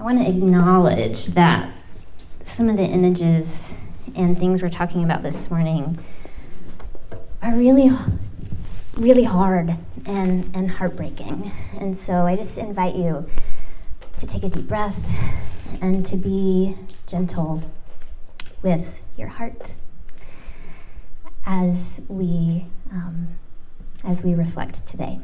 I want to acknowledge that some of the images and things we're talking about this morning are really, really hard and, and heartbreaking. And so I just invite you to take a deep breath and to be gentle with your heart as we um, as we reflect today.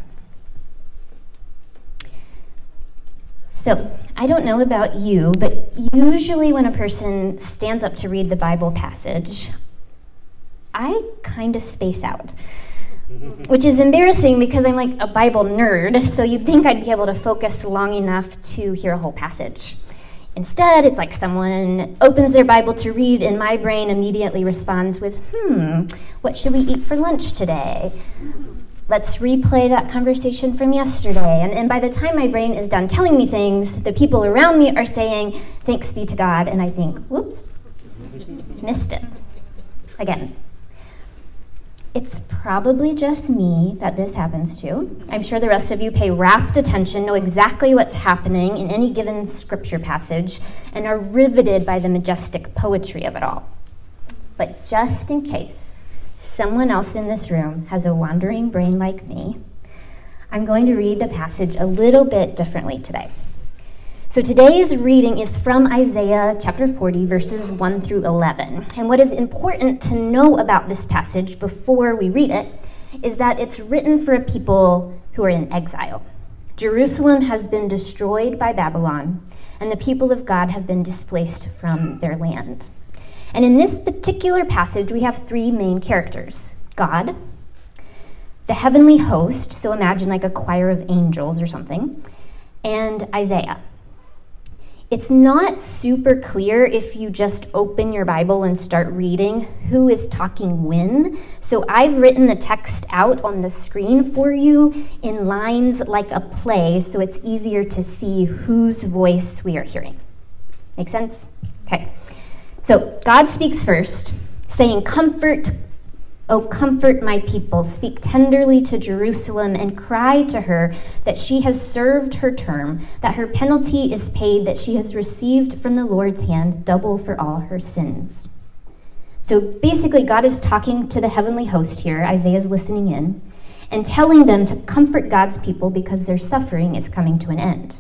So, I don't know about you, but usually when a person stands up to read the Bible passage, I kind of space out. Which is embarrassing because I'm like a Bible nerd, so you'd think I'd be able to focus long enough to hear a whole passage. Instead, it's like someone opens their Bible to read, and my brain immediately responds with, hmm, what should we eat for lunch today? Let's replay that conversation from yesterday. And, and by the time my brain is done telling me things, the people around me are saying, Thanks be to God. And I think, Whoops, missed it. Again. It's probably just me that this happens to. I'm sure the rest of you pay rapt attention, know exactly what's happening in any given scripture passage, and are riveted by the majestic poetry of it all. But just in case, someone else in this room has a wandering brain like me, I'm going to read the passage a little bit differently today. So today's reading is from Isaiah chapter 40, verses 1 through 11. And what is important to know about this passage before we read it is that it's written for a people who are in exile. Jerusalem has been destroyed by Babylon, and the people of God have been displaced from their land. And in this particular passage, we have three main characters God, the heavenly host, so imagine like a choir of angels or something, and Isaiah. It's not super clear if you just open your Bible and start reading who is talking when. So I've written the text out on the screen for you in lines like a play so it's easier to see whose voice we are hearing. Make sense? Okay. So God speaks first, saying, Comfort, O comfort my people. Speak tenderly to Jerusalem and cry to her that she has served her term, that her penalty is paid, that she has received from the Lord's hand double for all her sins. So basically, God is talking to the heavenly host here. Isaiah is listening in and telling them to comfort God's people because their suffering is coming to an end.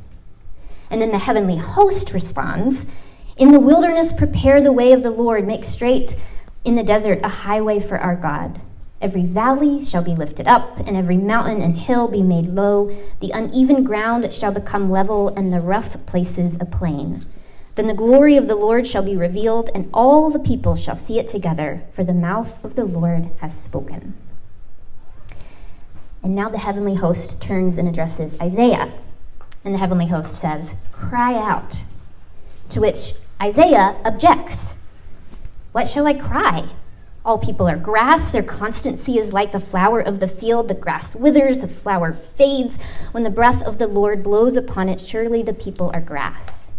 And then the heavenly host responds in the wilderness, prepare the way of the Lord, make straight in the desert a highway for our God. Every valley shall be lifted up, and every mountain and hill be made low. The uneven ground shall become level, and the rough places a plain. Then the glory of the Lord shall be revealed, and all the people shall see it together, for the mouth of the Lord has spoken. And now the heavenly host turns and addresses Isaiah. And the heavenly host says, Cry out. To which Isaiah objects. What shall I cry? All people are grass. Their constancy is like the flower of the field. The grass withers, the flower fades. When the breath of the Lord blows upon it, surely the people are grass.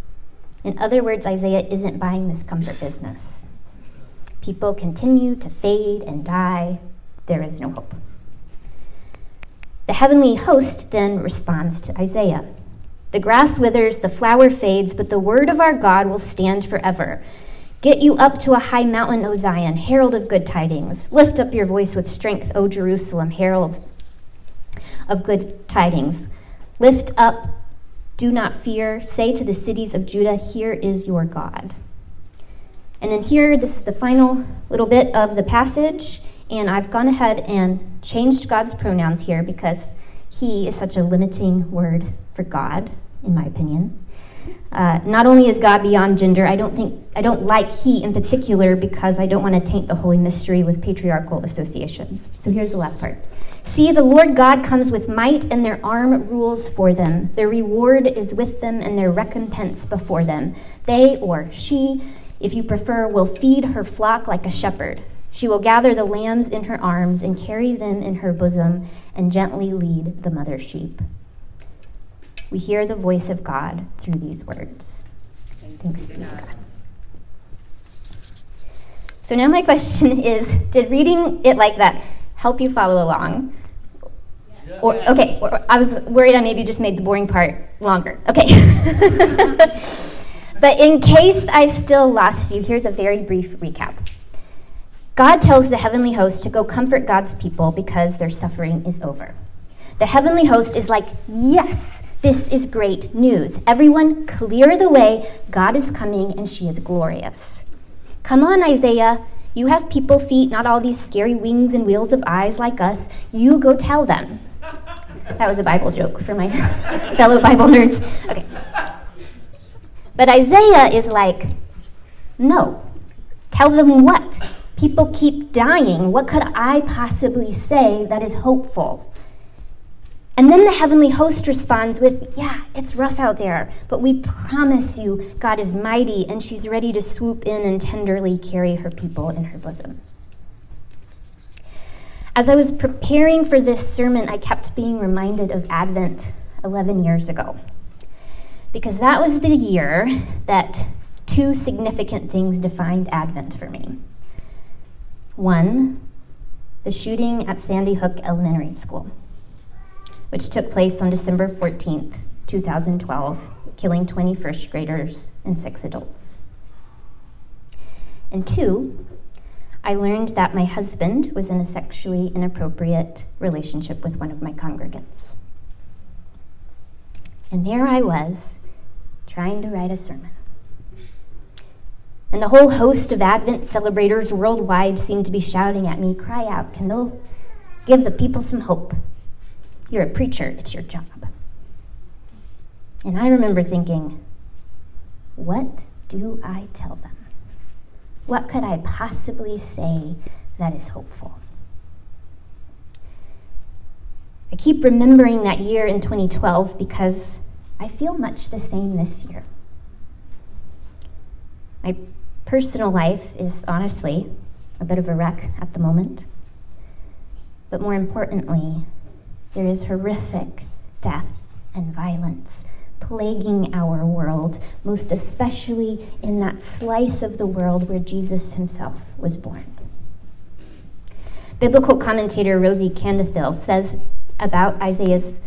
In other words, Isaiah isn't buying this comfort business. People continue to fade and die. There is no hope. The heavenly host then responds to Isaiah. The grass withers, the flower fades, but the word of our God will stand forever. Get you up to a high mountain, O Zion, herald of good tidings. Lift up your voice with strength, O Jerusalem, herald of good tidings. Lift up, do not fear. Say to the cities of Judah, Here is your God. And then here, this is the final little bit of the passage, and I've gone ahead and changed God's pronouns here because he is such a limiting word for God, in my opinion. Uh, not only is God beyond gender, I don't think I don't like he in particular because I don't want to taint the holy mystery with patriarchal associations. So here's the last part. See, the Lord God comes with might, and their arm rules for them. Their reward is with them, and their recompense before them. They or she, if you prefer, will feed her flock like a shepherd. She will gather the lambs in her arms and carry them in her bosom and gently lead the mother sheep. We hear the voice of God through these words. Thanks, be to God. So now my question is Did reading it like that help you follow along? Or, okay, or, I was worried I maybe just made the boring part longer. Okay. but in case I still lost you, here's a very brief recap. God tells the heavenly host to go comfort God's people because their suffering is over. The heavenly host is like, Yes, this is great news. Everyone, clear the way. God is coming and she is glorious. Come on, Isaiah. You have people feet, not all these scary wings and wheels of eyes like us. You go tell them. That was a Bible joke for my fellow Bible nerds. Okay. But Isaiah is like, no. Tell them what? People keep dying. What could I possibly say that is hopeful? And then the heavenly host responds with, Yeah, it's rough out there, but we promise you God is mighty and she's ready to swoop in and tenderly carry her people in her bosom. As I was preparing for this sermon, I kept being reminded of Advent 11 years ago. Because that was the year that two significant things defined Advent for me. One, the shooting at Sandy Hook Elementary School which took place on December 14th, 2012, killing 20 first graders and six adults. And two, I learned that my husband was in a sexually inappropriate relationship with one of my congregants. And there I was, trying to write a sermon. And the whole host of Advent celebrators worldwide seemed to be shouting at me, Cry out, Kyndall, give the people some hope. You're a preacher, it's your job. And I remember thinking, what do I tell them? What could I possibly say that is hopeful? I keep remembering that year in 2012 because I feel much the same this year. My personal life is honestly a bit of a wreck at the moment. But more importantly, there is horrific death and violence plaguing our world, most especially in that slice of the world where Jesus himself was born. Biblical commentator Rosie Candethill says about Isaiah's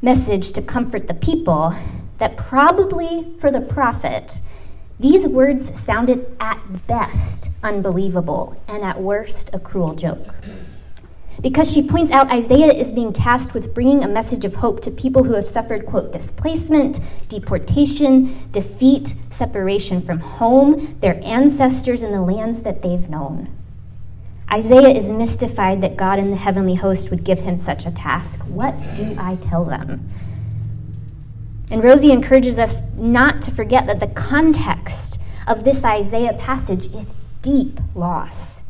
message to comfort the people that probably for the prophet, these words sounded at best unbelievable and at worst a cruel joke because she points out Isaiah is being tasked with bringing a message of hope to people who have suffered, quote, displacement, deportation, defeat, separation from home, their ancestors, and the lands that they've known. Isaiah is mystified that God and the heavenly host would give him such a task. What do I tell them? And Rosie encourages us not to forget that the context of this Isaiah passage is deep loss.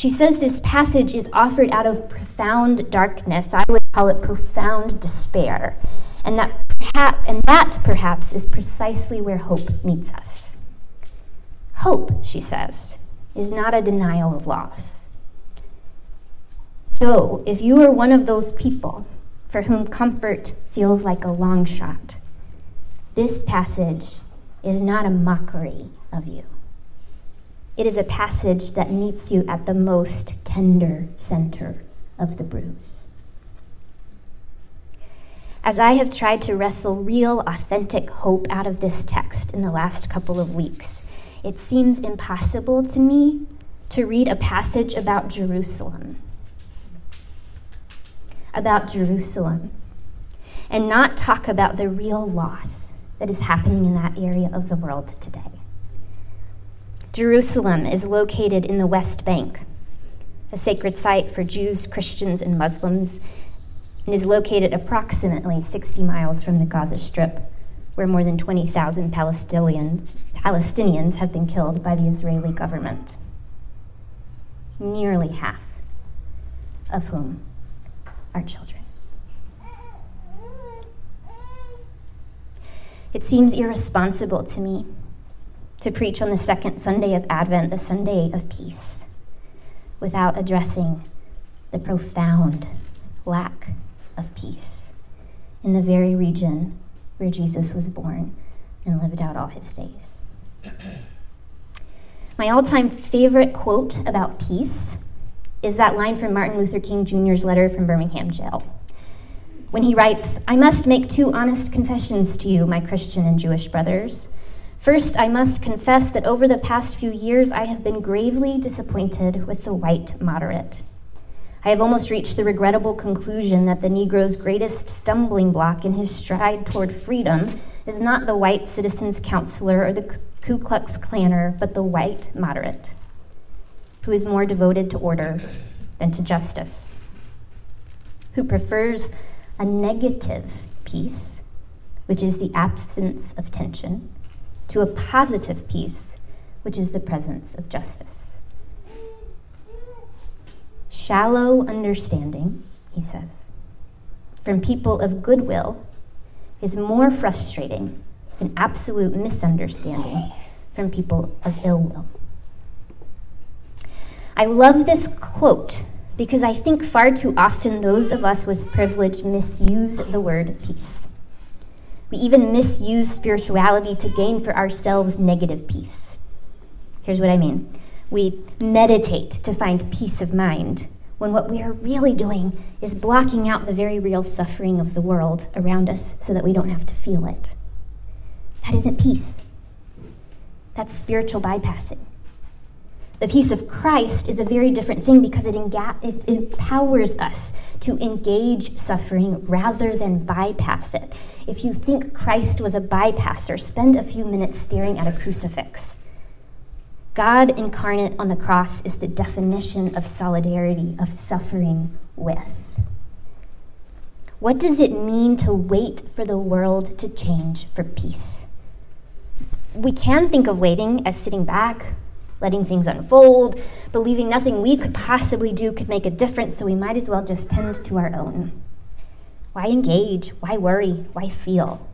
She says this passage is offered out of profound darkness. I would call it profound despair. And that, perhaps, and that perhaps is precisely where hope meets us. Hope, she says, is not a denial of loss. So, if you are one of those people for whom comfort feels like a long shot, this passage is not a mockery of you. It is a passage that meets you at the most tender center of the bruise. As I have tried to wrestle real, authentic hope out of this text in the last couple of weeks, it seems impossible to me to read a passage about Jerusalem. About Jerusalem. And not talk about the real loss that is happening in that area of the world today. Jerusalem is located in the West Bank, a sacred site for Jews, Christians, and Muslims, and is located approximately 60 miles from the Gaza Strip, where more than 20,000 Palestinians, Palestinians have been killed by the Israeli government. Nearly half of whom are children. It seems irresponsible to me to preach on the second Sunday of Advent, the Sunday of peace, without addressing the profound lack of peace in the very region where Jesus was born and lived out all his days. My all time favorite quote about peace is that line from Martin Luther King Jr.'s letter from Birmingham jail. when he writes, I must make two honest confessions to you, my Christian and Jewish brothers. First, I must confess that over the past few years I have been gravely disappointed with the white moderate. I have almost reached the regrettable conclusion that the Negro's greatest stumbling block in his stride toward freedom is not the white citizens' councilor or the Ku Klux Klanner, but the white moderate, who is more devoted to order than to justice, who prefers a negative peace, which is the absence of tension, to a positive peace, which is the presence of justice. Shallow understanding, he says, from people of goodwill is more frustrating than absolute misunderstanding from people of ill will. I love this quote because I think far too often those of us with privilege misuse the word peace. We even misuse spirituality to gain for ourselves negative peace. Here's what I mean we meditate to find peace of mind, when what we are really doing is blocking out the very real suffering of the world around us so that we don't have to feel it. That isn't peace, that's spiritual bypassing. The peace of Christ is a very different thing because it, enga- it empowers us to engage suffering rather than bypass it. If you think Christ was a bypasser, spend a few minutes staring at a crucifix. God incarnate on the cross is the definition of solidarity, of suffering with. What does it mean to wait for the world to change for peace? We can think of waiting as sitting back, letting things unfold, believing nothing we could possibly do could make a difference, so we might as well just tend to our own. Why engage? Why worry? Why feel?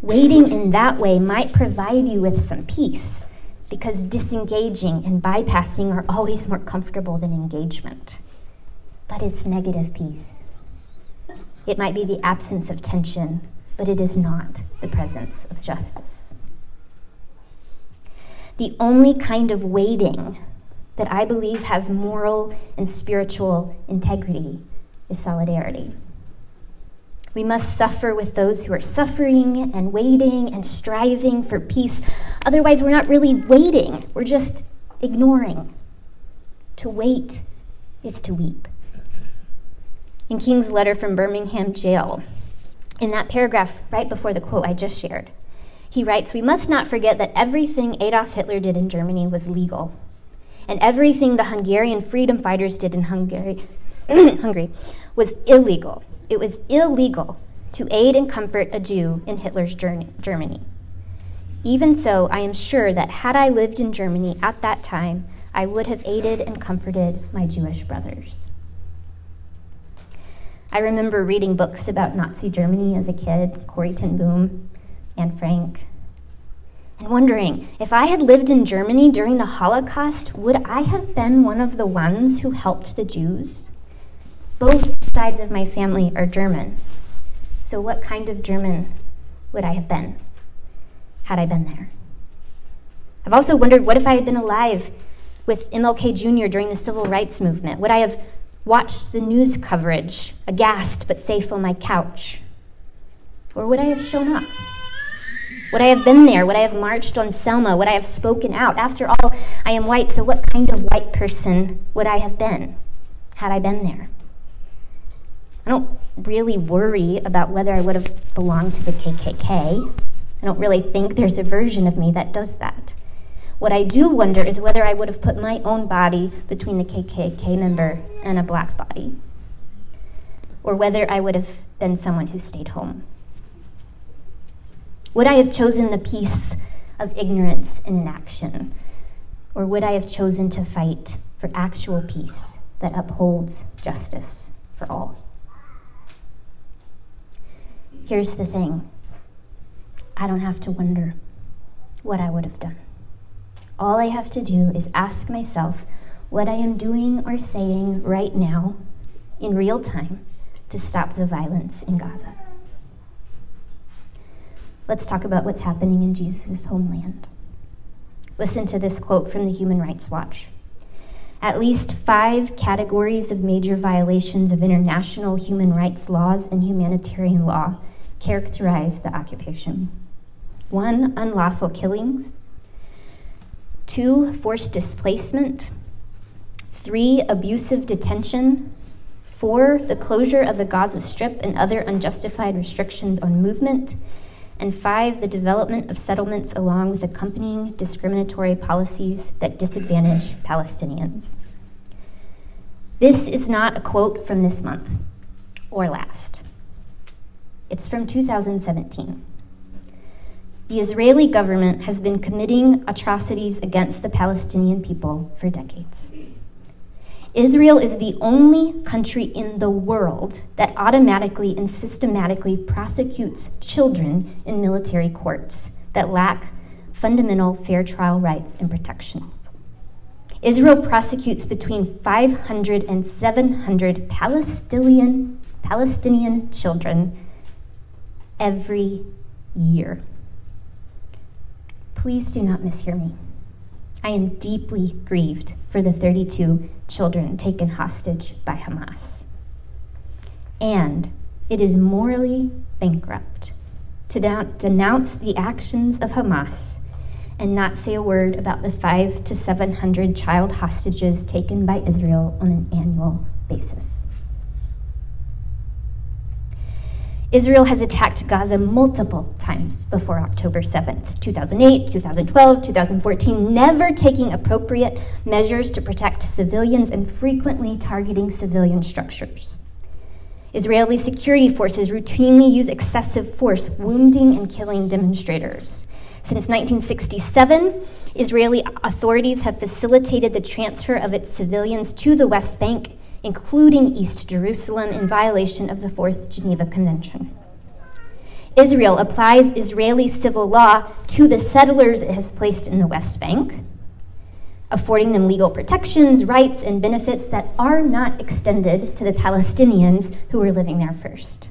Waiting in that way might provide you with some peace because disengaging and bypassing are always more comfortable than engagement. But it's negative peace. It might be the absence of tension, but it is not the presence of justice the only kind of waiting that I believe has moral and spiritual integrity is solidarity. We must suffer with those who are suffering and waiting and striving for peace. Otherwise, we're not really waiting, we're just ignoring. To wait is to weep. In King's letter from Birmingham jail, in that paragraph right before the quote I just shared, he writes We must not forget that everything Adolf Hitler did in Germany was legal, and everything the Hungarian freedom fighters did in Hungary, Hungary was illegal. It was illegal to aid and comfort a Jew in Hitler's Germany. Even so, I am sure that had I lived in Germany at that time, I would have aided and comforted my Jewish brothers. I remember reading books about Nazi Germany as a kid, Corrie ten Boom, Anne Frank. And wondering, if I had lived in Germany during the Holocaust, would I have been one of the ones who helped the Jews? Both sides of my family are German. So, what kind of German would I have been had I been there? I've also wondered what if I had been alive with MLK Jr. during the civil rights movement? Would I have watched the news coverage, aghast but safe on my couch? Or would I have shown up? Would I have been there? Would I have marched on Selma? Would I have spoken out? After all, I am white, so what kind of white person would I have been had I been there? I don't really worry about whether I would have belonged to the KKK. I don't really think there's a version of me that does that. What I do wonder is whether I would have put my own body between the KKK member and a black body, or whether I would have been someone who stayed home. Would I have chosen the peace of ignorance and inaction? Or would I have chosen to fight for actual peace that upholds justice for all? Here's the thing I don't have to wonder what I would have done. All I have to do is ask myself what I am doing or saying right now in real time to stop the violence in Gaza let's talk about what's happening in Jesus' homeland. Listen to this quote from the Human Rights Watch. At least five categories of major violations of international human rights laws and humanitarian law characterize the occupation. One, unlawful killings, two, forced displacement, three, abusive detention, four, the closure of the Gaza Strip and other unjustified restrictions on movement, and five, the development of settlements along with accompanying discriminatory policies that disadvantage Palestinians. This is not a quote from this month or last. It's from 2017. The Israeli government has been committing atrocities against the Palestinian people for decades. Israel is the only country in the world that automatically and systematically prosecutes children in military courts that lack fundamental fair trial rights and protections. Israel prosecutes between 500 and 700 Palestinian, Palestinian children every year. Please do not mishear me. I am deeply grieved for the 32 children taken hostage by Hamas. And it is morally bankrupt to denounce the actions of Hamas and not say a word about the five to 700 child hostages taken by Israel on an annual basis. Israel has attacked Gaza multiple times before October 7th 2008, 2012, 2014, never taking appropriate measures to protect civilians and frequently targeting civilian structures. Israeli security forces routinely use excessive force, wounding and killing demonstrators. Since 1967, Israeli authorities have facilitated the transfer of its civilians to the West Bank including East Jerusalem, in violation of the Fourth Geneva Convention. Israel applies Israeli civil law to the settlers it has placed in the West Bank, affording them legal protections, rights, and benefits that are not extended to the Palestinians who were living there first.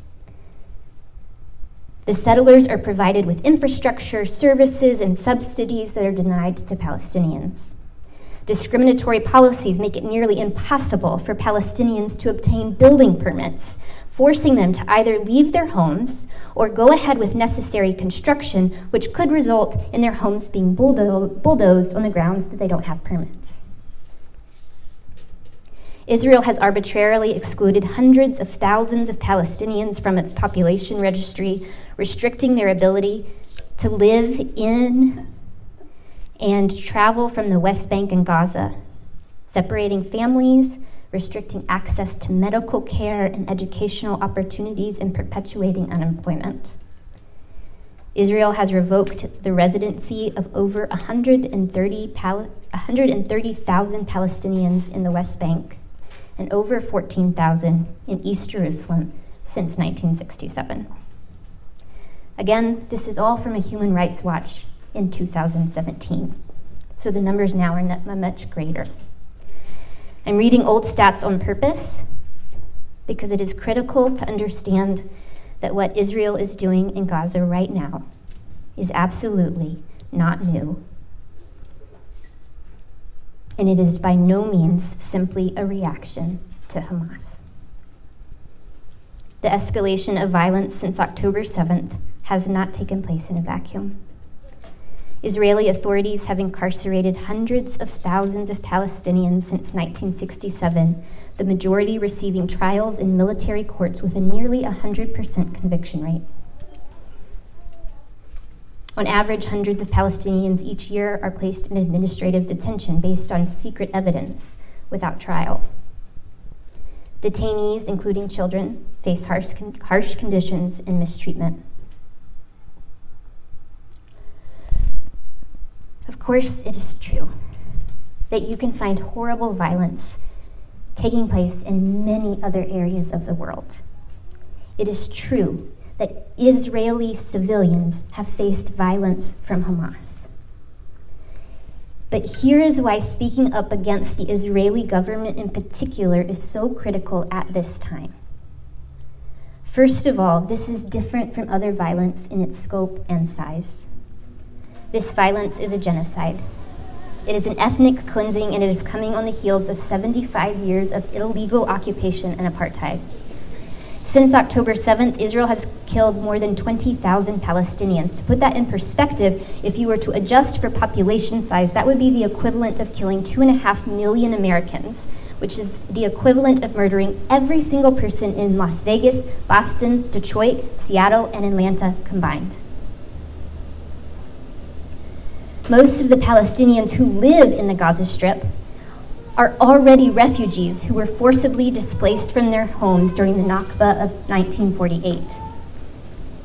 The settlers are provided with infrastructure, services, and subsidies that are denied to Palestinians. Discriminatory policies make it nearly impossible for Palestinians to obtain building permits, forcing them to either leave their homes or go ahead with necessary construction, which could result in their homes being bulldozed on the grounds that they don't have permits. Israel has arbitrarily excluded hundreds of thousands of Palestinians from its population registry, restricting their ability to live in and travel from the West Bank and Gaza, separating families, restricting access to medical care and educational opportunities, and perpetuating unemployment. Israel has revoked the residency of over 130,000 Pal- 130, Palestinians in the West Bank and over 14,000 in East Jerusalem since 1967. Again, this is all from a Human Rights Watch in 2017. So the numbers now are much greater. I'm reading old stats on purpose because it is critical to understand that what Israel is doing in Gaza right now is absolutely not new. And it is by no means simply a reaction to Hamas. The escalation of violence since October 7th has not taken place in a vacuum. Israeli authorities have incarcerated hundreds of thousands of Palestinians since 1967, the majority receiving trials in military courts with a nearly 100% conviction rate. On average, hundreds of Palestinians each year are placed in administrative detention based on secret evidence without trial. Detainees, including children, face harsh, harsh conditions and mistreatment. Of course, it is true that you can find horrible violence taking place in many other areas of the world. It is true that Israeli civilians have faced violence from Hamas. But here is why speaking up against the Israeli government in particular is so critical at this time. First of all, this is different from other violence in its scope and size. This violence is a genocide. It is an ethnic cleansing, and it is coming on the heels of 75 years of illegal occupation and apartheid. Since October 7th, Israel has killed more than 20,000 Palestinians. To put that in perspective, if you were to adjust for population size, that would be the equivalent of killing 2.5 million Americans, which is the equivalent of murdering every single person in Las Vegas, Boston, Detroit, Seattle, and Atlanta combined. Most of the Palestinians who live in the Gaza Strip are already refugees who were forcibly displaced from their homes during the Nakba of 1948.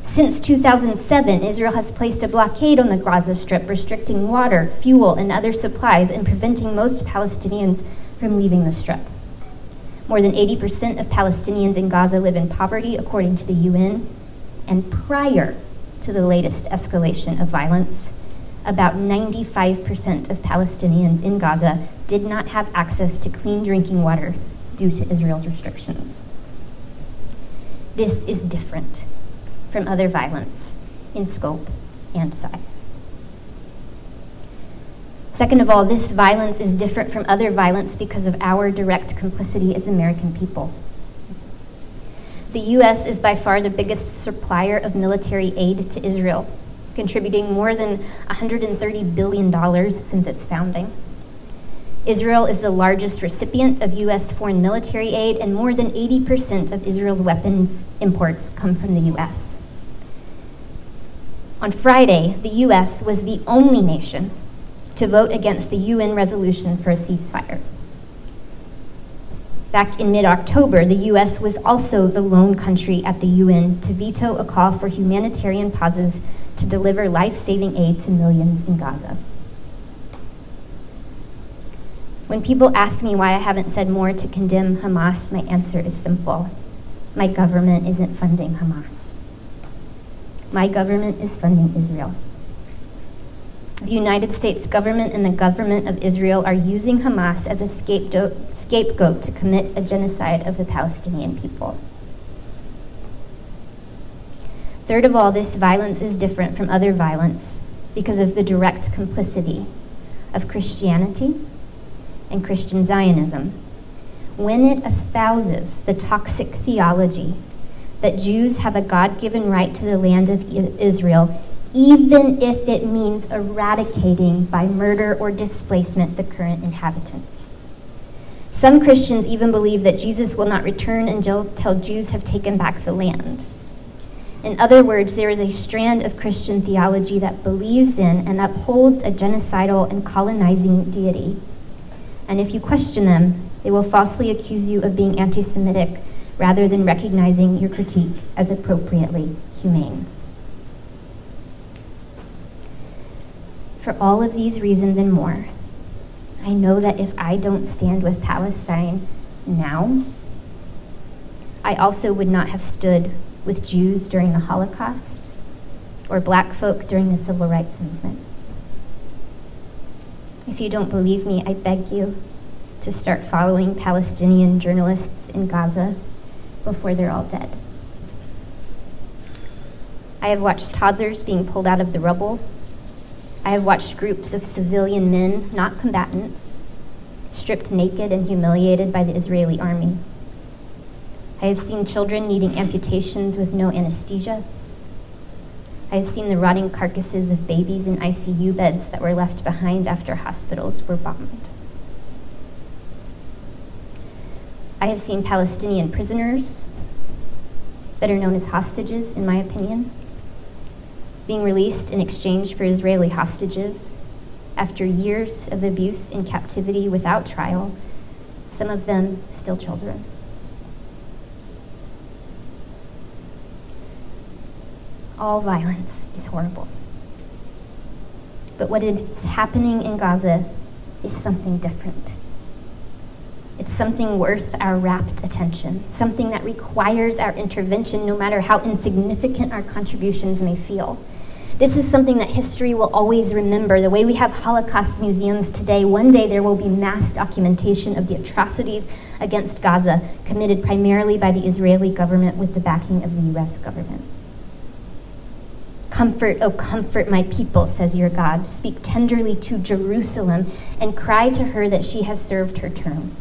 Since 2007, Israel has placed a blockade on the Gaza Strip, restricting water, fuel, and other supplies and preventing most Palestinians from leaving the Strip. More than 80% of Palestinians in Gaza live in poverty, according to the UN. And prior to the latest escalation of violence, about 95% of Palestinians in Gaza did not have access to clean drinking water due to Israel's restrictions. This is different from other violence in scope and size. Second of all, this violence is different from other violence because of our direct complicity as American people. The U.S. is by far the biggest supplier of military aid to Israel contributing more than $130 billion since its founding. Israel is the largest recipient of U.S. foreign military aid, and more than 80% of Israel's weapons imports come from the U.S. On Friday, the U.S. was the only nation to vote against the UN resolution for a ceasefire. Back in mid October, the U.S. was also the lone country at the UN to veto a call for humanitarian pauses to deliver life saving aid to millions in Gaza. When people ask me why I haven't said more to condemn Hamas, my answer is simple my government isn't funding Hamas. My government is funding Israel. The United States government and the government of Israel are using Hamas as a scapegoat, scapegoat to commit a genocide of the Palestinian people. Third of all, this violence is different from other violence because of the direct complicity of Christianity and Christian Zionism. When it espouses the toxic theology that Jews have a God given right to the land of Israel, even if it means eradicating by murder or displacement the current inhabitants. Some Christians even believe that Jesus will not return until Jews have taken back the land. In other words, there is a strand of Christian theology that believes in and upholds a genocidal and colonizing deity. And if you question them, they will falsely accuse you of being anti Semitic rather than recognizing your critique as appropriately humane. For all of these reasons and more, I know that if I don't stand with Palestine now, I also would not have stood with Jews during the Holocaust or black folk during the civil rights movement. If you don't believe me, I beg you to start following Palestinian journalists in Gaza before they're all dead. I have watched toddlers being pulled out of the rubble. I have watched groups of civilian men, not combatants, stripped naked and humiliated by the Israeli army. I have seen children needing amputations with no anesthesia. I have seen the rotting carcasses of babies in ICU beds that were left behind after hospitals were bombed. I have seen Palestinian prisoners, better known as hostages, in my opinion, being released in exchange for Israeli hostages after years of abuse in captivity without trial, some of them still children. all violence is horrible. But what is happening in Gaza is something different. It's something worth our rapt attention, something that requires our intervention no matter how insignificant our contributions may feel. This is something that history will always remember. The way we have Holocaust museums today, one day there will be mass documentation of the atrocities against Gaza committed primarily by the Israeli government with the backing of the US government. Comfort, oh, comfort my people, says your God. Speak tenderly to Jerusalem and cry to her that she has served her term.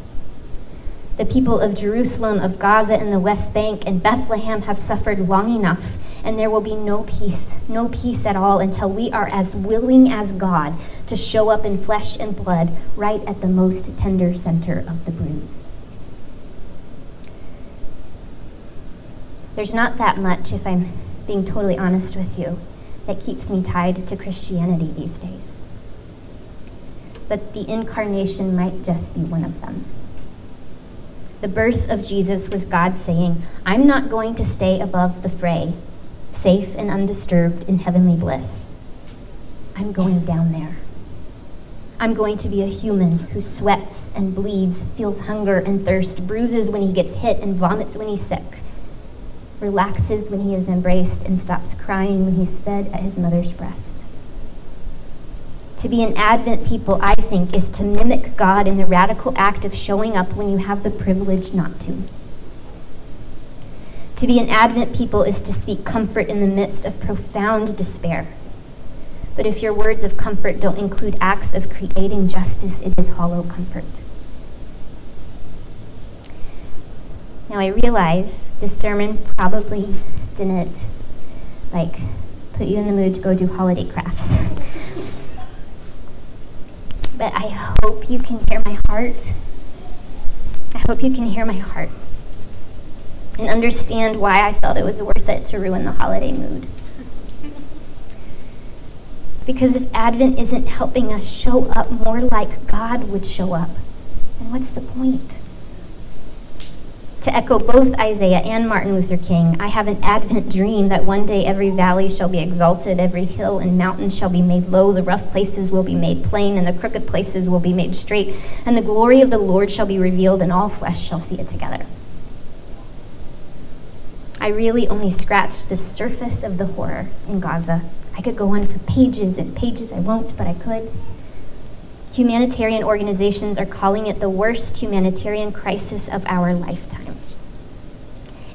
The people of Jerusalem, of Gaza, and the West Bank, and Bethlehem have suffered long enough, and there will be no peace, no peace at all until we are as willing as God to show up in flesh and blood right at the most tender center of the bruise. There's not that much, if I'm being totally honest with you, that keeps me tied to Christianity these days. But the incarnation might just be one of them. The birth of Jesus was God saying, I'm not going to stay above the fray, safe and undisturbed in heavenly bliss. I'm going down there. I'm going to be a human who sweats and bleeds, feels hunger and thirst, bruises when he gets hit, and vomits when he's sick, relaxes when he is embraced, and stops crying when he's fed at his mother's breast. To be an Advent people, I think, is to mimic God in the radical act of showing up when you have the privilege not to. To be an Advent people is to speak comfort in the midst of profound despair. But if your words of comfort don't include acts of creating justice, it is hollow comfort. Now, I realize this sermon probably didn't, like, put you in the mood to go do holiday crafts. but I hope you can hear my heart. I hope you can hear my heart and understand why I felt it was worth it to ruin the holiday mood. Because if Advent isn't helping us show up more like God would show up, then what's the point? To echo both Isaiah and Martin Luther King, I have an Advent dream that one day every valley shall be exalted, every hill and mountain shall be made low, the rough places will be made plain, and the crooked places will be made straight, and the glory of the Lord shall be revealed, and all flesh shall see it together. I really only scratched the surface of the horror in Gaza. I could go on for pages and pages. I won't, but I could. Humanitarian organizations are calling it the worst humanitarian crisis of our lifetime.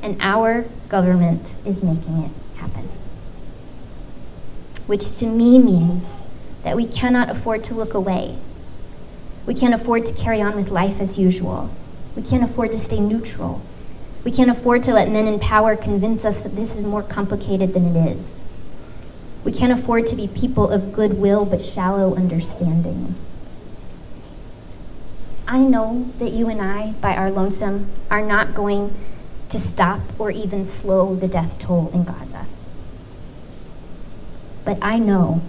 And our government is making it happen. Which to me means that we cannot afford to look away. We can't afford to carry on with life as usual. We can't afford to stay neutral. We can't afford to let men in power convince us that this is more complicated than it is. We can't afford to be people of goodwill but shallow understanding. I know that you and I, by our lonesome, are not going to stop or even slow the death toll in Gaza. But I know